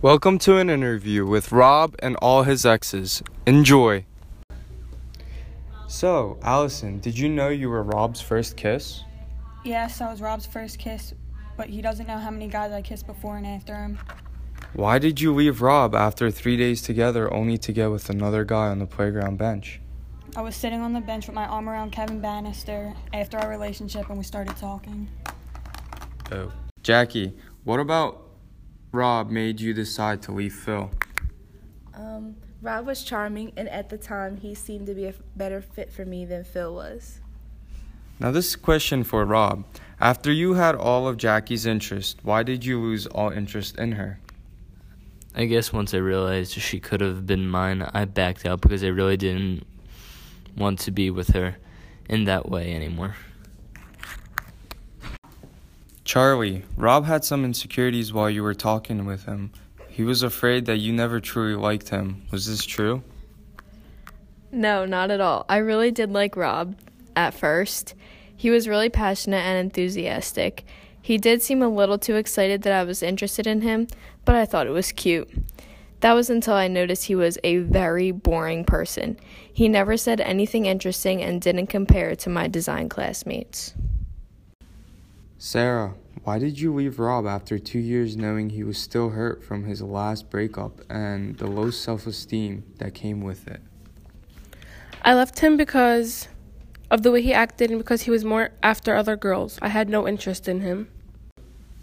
Welcome to an interview with Rob and all his exes. Enjoy. So, Allison, did you know you were Rob's first kiss? Yes, I was Rob's first kiss, but he doesn't know how many guys I kissed before and after him. Why did you leave Rob after three days together only to get with another guy on the playground bench? I was sitting on the bench with my arm around Kevin Bannister after our relationship and we started talking. Oh. Jackie, what about Rob made you decide to leave Phil? Um, Rob was charming, and at the time, he seemed to be a better fit for me than Phil was. Now, this question for Rob. After you had all of Jackie's interest, why did you lose all interest in her? I guess once I realized she could have been mine, I backed out because I really didn't want to be with her in that way anymore. Charlie, Rob had some insecurities while you were talking with him. He was afraid that you never truly liked him. Was this true? No, not at all. I really did like Rob at first. He was really passionate and enthusiastic. He did seem a little too excited that I was interested in him, but I thought it was cute. That was until I noticed he was a very boring person. He never said anything interesting and didn't compare to my design classmates. Sarah, why did you leave Rob after two years knowing he was still hurt from his last breakup and the low self esteem that came with it? I left him because of the way he acted and because he was more after other girls. I had no interest in him.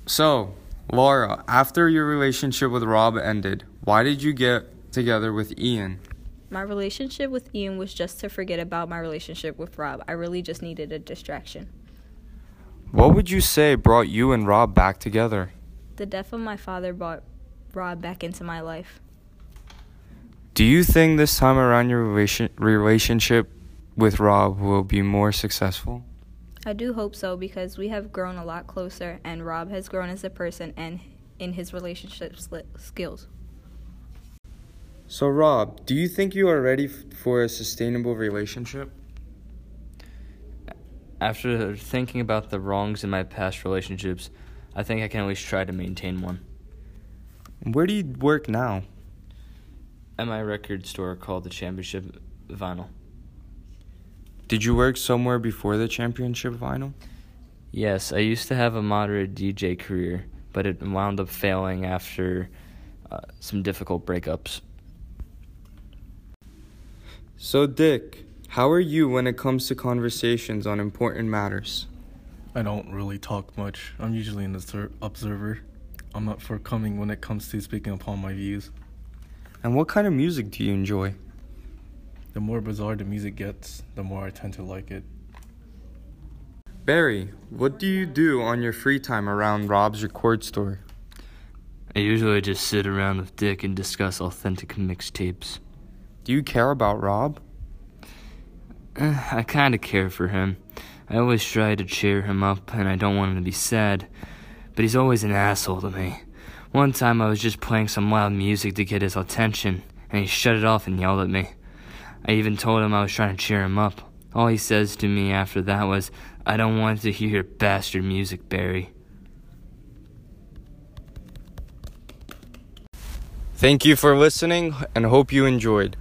So, Laura, after your relationship with Rob ended, why did you get together with Ian? My relationship with Ian was just to forget about my relationship with Rob. I really just needed a distraction. What would you say brought you and Rob back together? The death of my father brought Rob back into my life. Do you think this time around your relation- relationship with Rob will be more successful? I do hope so because we have grown a lot closer and Rob has grown as a person and in his relationship skills. So, Rob, do you think you are ready f- for a sustainable relationship? After thinking about the wrongs in my past relationships, I think I can at least try to maintain one. Where do you work now? At my record store called the Championship Vinyl. Did you work somewhere before the Championship Vinyl? Yes, I used to have a moderate DJ career, but it wound up failing after uh, some difficult breakups. So, Dick, how are you when it comes to conversations on important matters? I don't really talk much. I'm usually an observer. I'm not forthcoming when it comes to speaking upon my views. And what kind of music do you enjoy? The more bizarre the music gets, the more I tend to like it. Barry, what do you do on your free time around Rob's record store? I usually just sit around with Dick and discuss authentic mixtapes. Do you care about Rob? Uh, I kind of care for him. I always try to cheer him up, and I don't want him to be sad. But he's always an asshole to me. One time I was just playing some loud music to get his attention, and he shut it off and yelled at me. I even told him I was trying to cheer him up. All he says to me after that was, I don't want to hear your bastard music, Barry. Thank you for listening and hope you enjoyed.